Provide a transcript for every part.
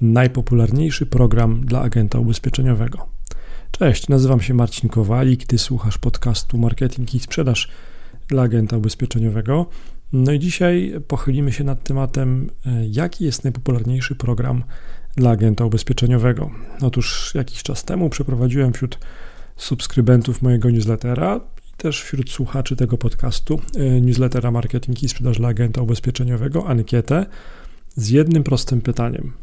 najpopularniejszy program dla agenta ubezpieczeniowego. Cześć, nazywam się Marcin Kowalik, ty słuchasz podcastu Marketing i Sprzedaż dla agenta ubezpieczeniowego. No i dzisiaj pochylimy się nad tematem, e, jaki jest najpopularniejszy program dla agenta ubezpieczeniowego. Otóż jakiś czas temu przeprowadziłem wśród subskrybentów mojego newslettera i też wśród słuchaczy tego podcastu e, newslettera Marketing i Sprzedaż dla agenta ubezpieczeniowego ankietę z jednym prostym pytaniem –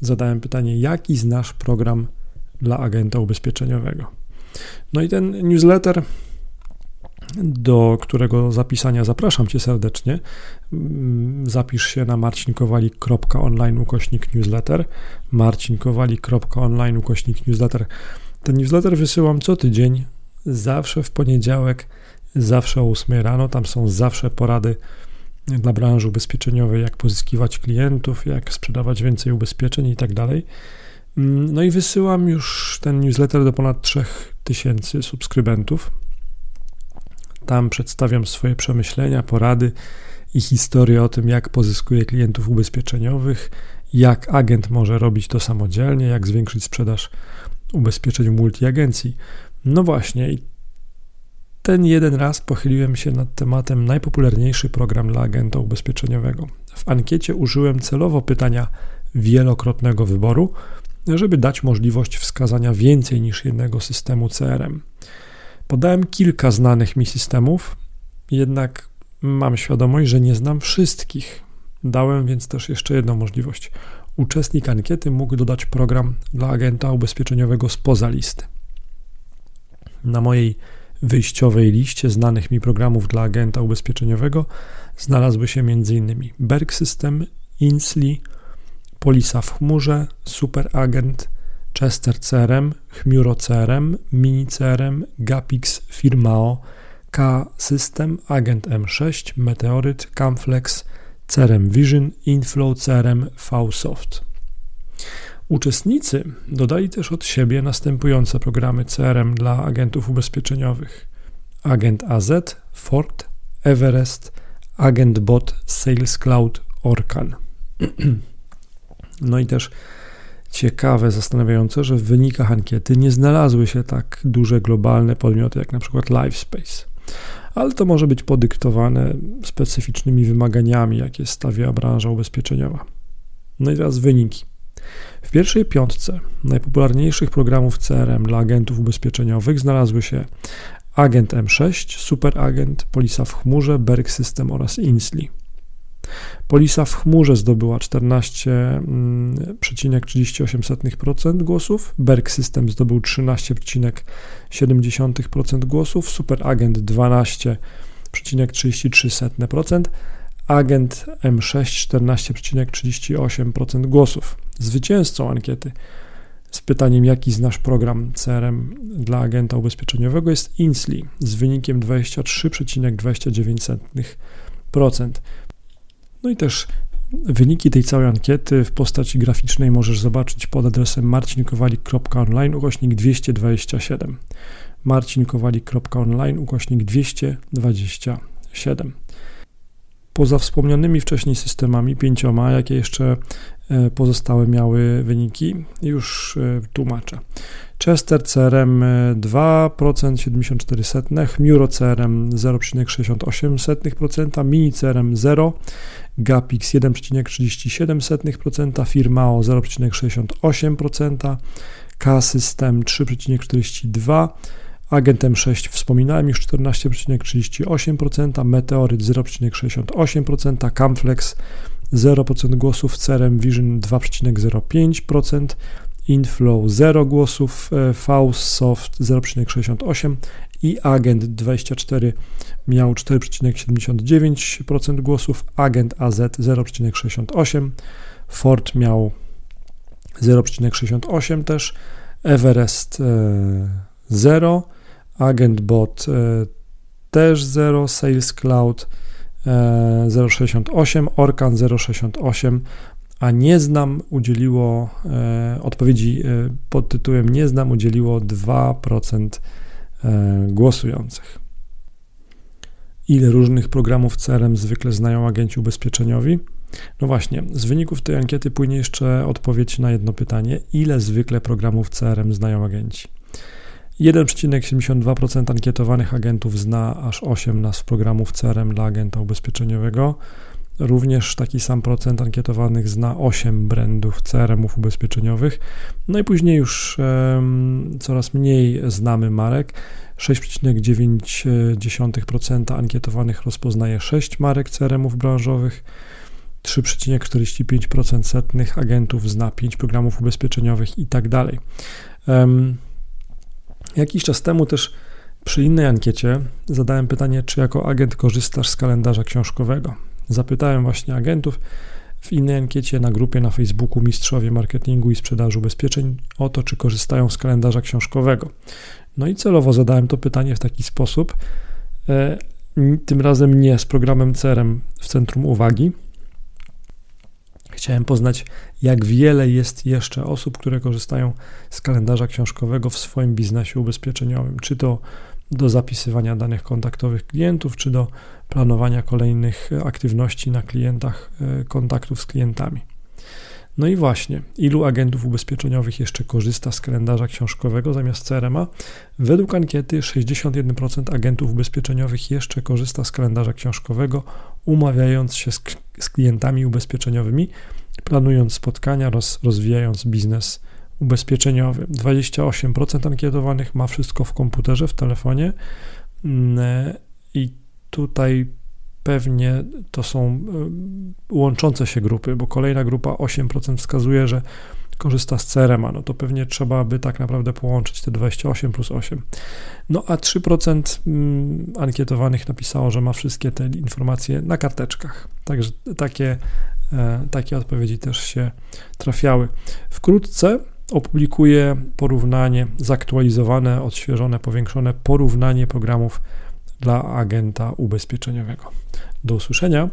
zadałem pytanie, jaki znasz program dla agenta ubezpieczeniowego. No i ten newsletter, do którego zapisania zapraszam Cię serdecznie. Mm, zapisz się na marcinkowalik.online ukośnik newsletter. ukośnik newsletter. Ten newsletter wysyłam co tydzień, zawsze w poniedziałek, zawsze o 8 rano. Tam są zawsze porady dla branży ubezpieczeniowej, jak pozyskiwać klientów, jak sprzedawać więcej ubezpieczeń i tak dalej. Mm, no i wysyłam już ten newsletter do ponad 3000 subskrybentów. Tam przedstawiam swoje przemyślenia, porady i historię o tym, jak pozyskuję klientów ubezpieczeniowych, jak agent może robić to samodzielnie, jak zwiększyć sprzedaż ubezpieczeń multiagencji. No właśnie, i ten jeden raz pochyliłem się nad tematem najpopularniejszy program dla agenta ubezpieczeniowego. W ankiecie użyłem celowo pytania wielokrotnego wyboru, żeby dać możliwość wskazania więcej niż jednego systemu CRM. Podałem kilka znanych mi systemów, jednak mam świadomość, że nie znam wszystkich. Dałem więc też jeszcze jedną możliwość. Uczestnik ankiety mógł dodać program dla agenta ubezpieczeniowego spoza listy. Na mojej wyjściowej liście znanych mi programów dla agenta ubezpieczeniowego znalazły się m.in. Berg System, Insli, Polisa w chmurze, Superagent, Chester CRM, Chmuro CRM, Mini CRM, Gapix, Firmao, K System, Agent M6, Meteoryt, Camflex, CRM Vision, Inflow CRM, VSoft. Uczestnicy dodali też od siebie następujące programy CRM dla agentów ubezpieczeniowych: Agent AZ, Ford, Everest, Agent Bot, Sales Cloud, Orkan. No i też ciekawe, zastanawiające, że w wynikach ankiety nie znalazły się tak duże globalne podmioty jak na przykład LiveSpace. Ale to może być podyktowane specyficznymi wymaganiami, jakie stawia branża ubezpieczeniowa. No i teraz wyniki. W pierwszej piątce najpopularniejszych programów CRM dla agentów ubezpieczeniowych znalazły się Agent M6, Superagent, Polisa w chmurze, Berg System oraz Insli. Polisa w chmurze zdobyła 14,38% głosów, Berg System zdobył 13,7% głosów, Superagent 12,33%, agent M6 14,38% głosów. Zwycięzcą ankiety z pytaniem, jaki znasz program CRM dla agenta ubezpieczeniowego, jest Insli z wynikiem 23,29%. No i też wyniki tej całej ankiety w postaci graficznej możesz zobaczyć pod adresem marcinkowalik.online ukośnik 227. marcinkowalik.online ukośnik 227. Poza wspomnianymi wcześniej systemami, pięcioma, jakie jeszcze e, pozostałe miały wyniki, już e, tłumaczę. Chester CRM 2%, 74 setnych, Muro CRM 0,68%, Mini CRM 0, Gapix 1,37%, Firmao 0,68%, K-System 3,42%, Agentem 6 wspominałem już 14,38%, Meteoryt 0,68%, Camflex 0% głosów, Cerem Vision 2,05%, Inflow 0 głosów, e, Faustsoft 0,68% i Agent 24 miał 4,79% głosów, Agent AZ 0,68%, Ford miał 0,68 też, Everest 0, e, Agent Bot e, też 0, Sales Cloud 0,68, e, Orkan 0,68, a nie znam udzieliło e, odpowiedzi pod tytułem nie znam udzieliło 2% głosujących. Ile różnych programów CRM zwykle znają agenci ubezpieczeniowi? No właśnie, z wyników tej ankiety płynie jeszcze odpowiedź na jedno pytanie: ile zwykle programów CRM znają agenci? 1,72% ankietowanych agentów zna aż 8 nazw programów CRM dla agenta ubezpieczeniowego. Również taki sam procent ankietowanych zna 8 brandów CRM-ów ubezpieczeniowych. No i później już coraz mniej znamy marek. 6,9% ankietowanych rozpoznaje 6 marek CRM-ów branżowych. 3,45% setnych agentów zna 5 programów ubezpieczeniowych i tak dalej. Jakiś czas temu też przy innej ankiecie zadałem pytanie, czy jako agent korzystasz z kalendarza książkowego. Zapytałem właśnie agentów w innej ankiecie na grupie na Facebooku Mistrzowie Marketingu i Sprzedaży Ubezpieczeń o to, czy korzystają z kalendarza książkowego. No i celowo zadałem to pytanie w taki sposób, e, tym razem nie z programem CRM w centrum uwagi. Chciałem poznać, jak wiele jest jeszcze osób, które korzystają z kalendarza książkowego w swoim biznesie ubezpieczeniowym, czy to do zapisywania danych kontaktowych klientów, czy do planowania kolejnych aktywności na klientach, e, kontaktów z klientami. No i właśnie, ilu agentów ubezpieczeniowych jeszcze korzysta z kalendarza książkowego zamiast CRM-a? Według ankiety 61% agentów ubezpieczeniowych jeszcze korzysta z kalendarza książkowego, umawiając się z, z klientami ubezpieczeniowymi, planując spotkania, roz, rozwijając biznes ubezpieczeniowy. 28% ankietowanych ma wszystko w komputerze, w telefonie mm, i tutaj pewnie to są y, łączące się grupy, bo kolejna grupa 8% wskazuje, że korzysta z crm no to pewnie trzeba by tak naprawdę połączyć te 28 plus 8. No a 3% mm, ankietowanych napisało, że ma wszystkie te informacje na karteczkach. Także takie, e, takie odpowiedzi też się trafiały. Wkrótce opublikuję porównanie, zaktualizowane, odświeżone, powiększone porównanie programów dla agenta ubezpieczeniowego. Do usłyszenia.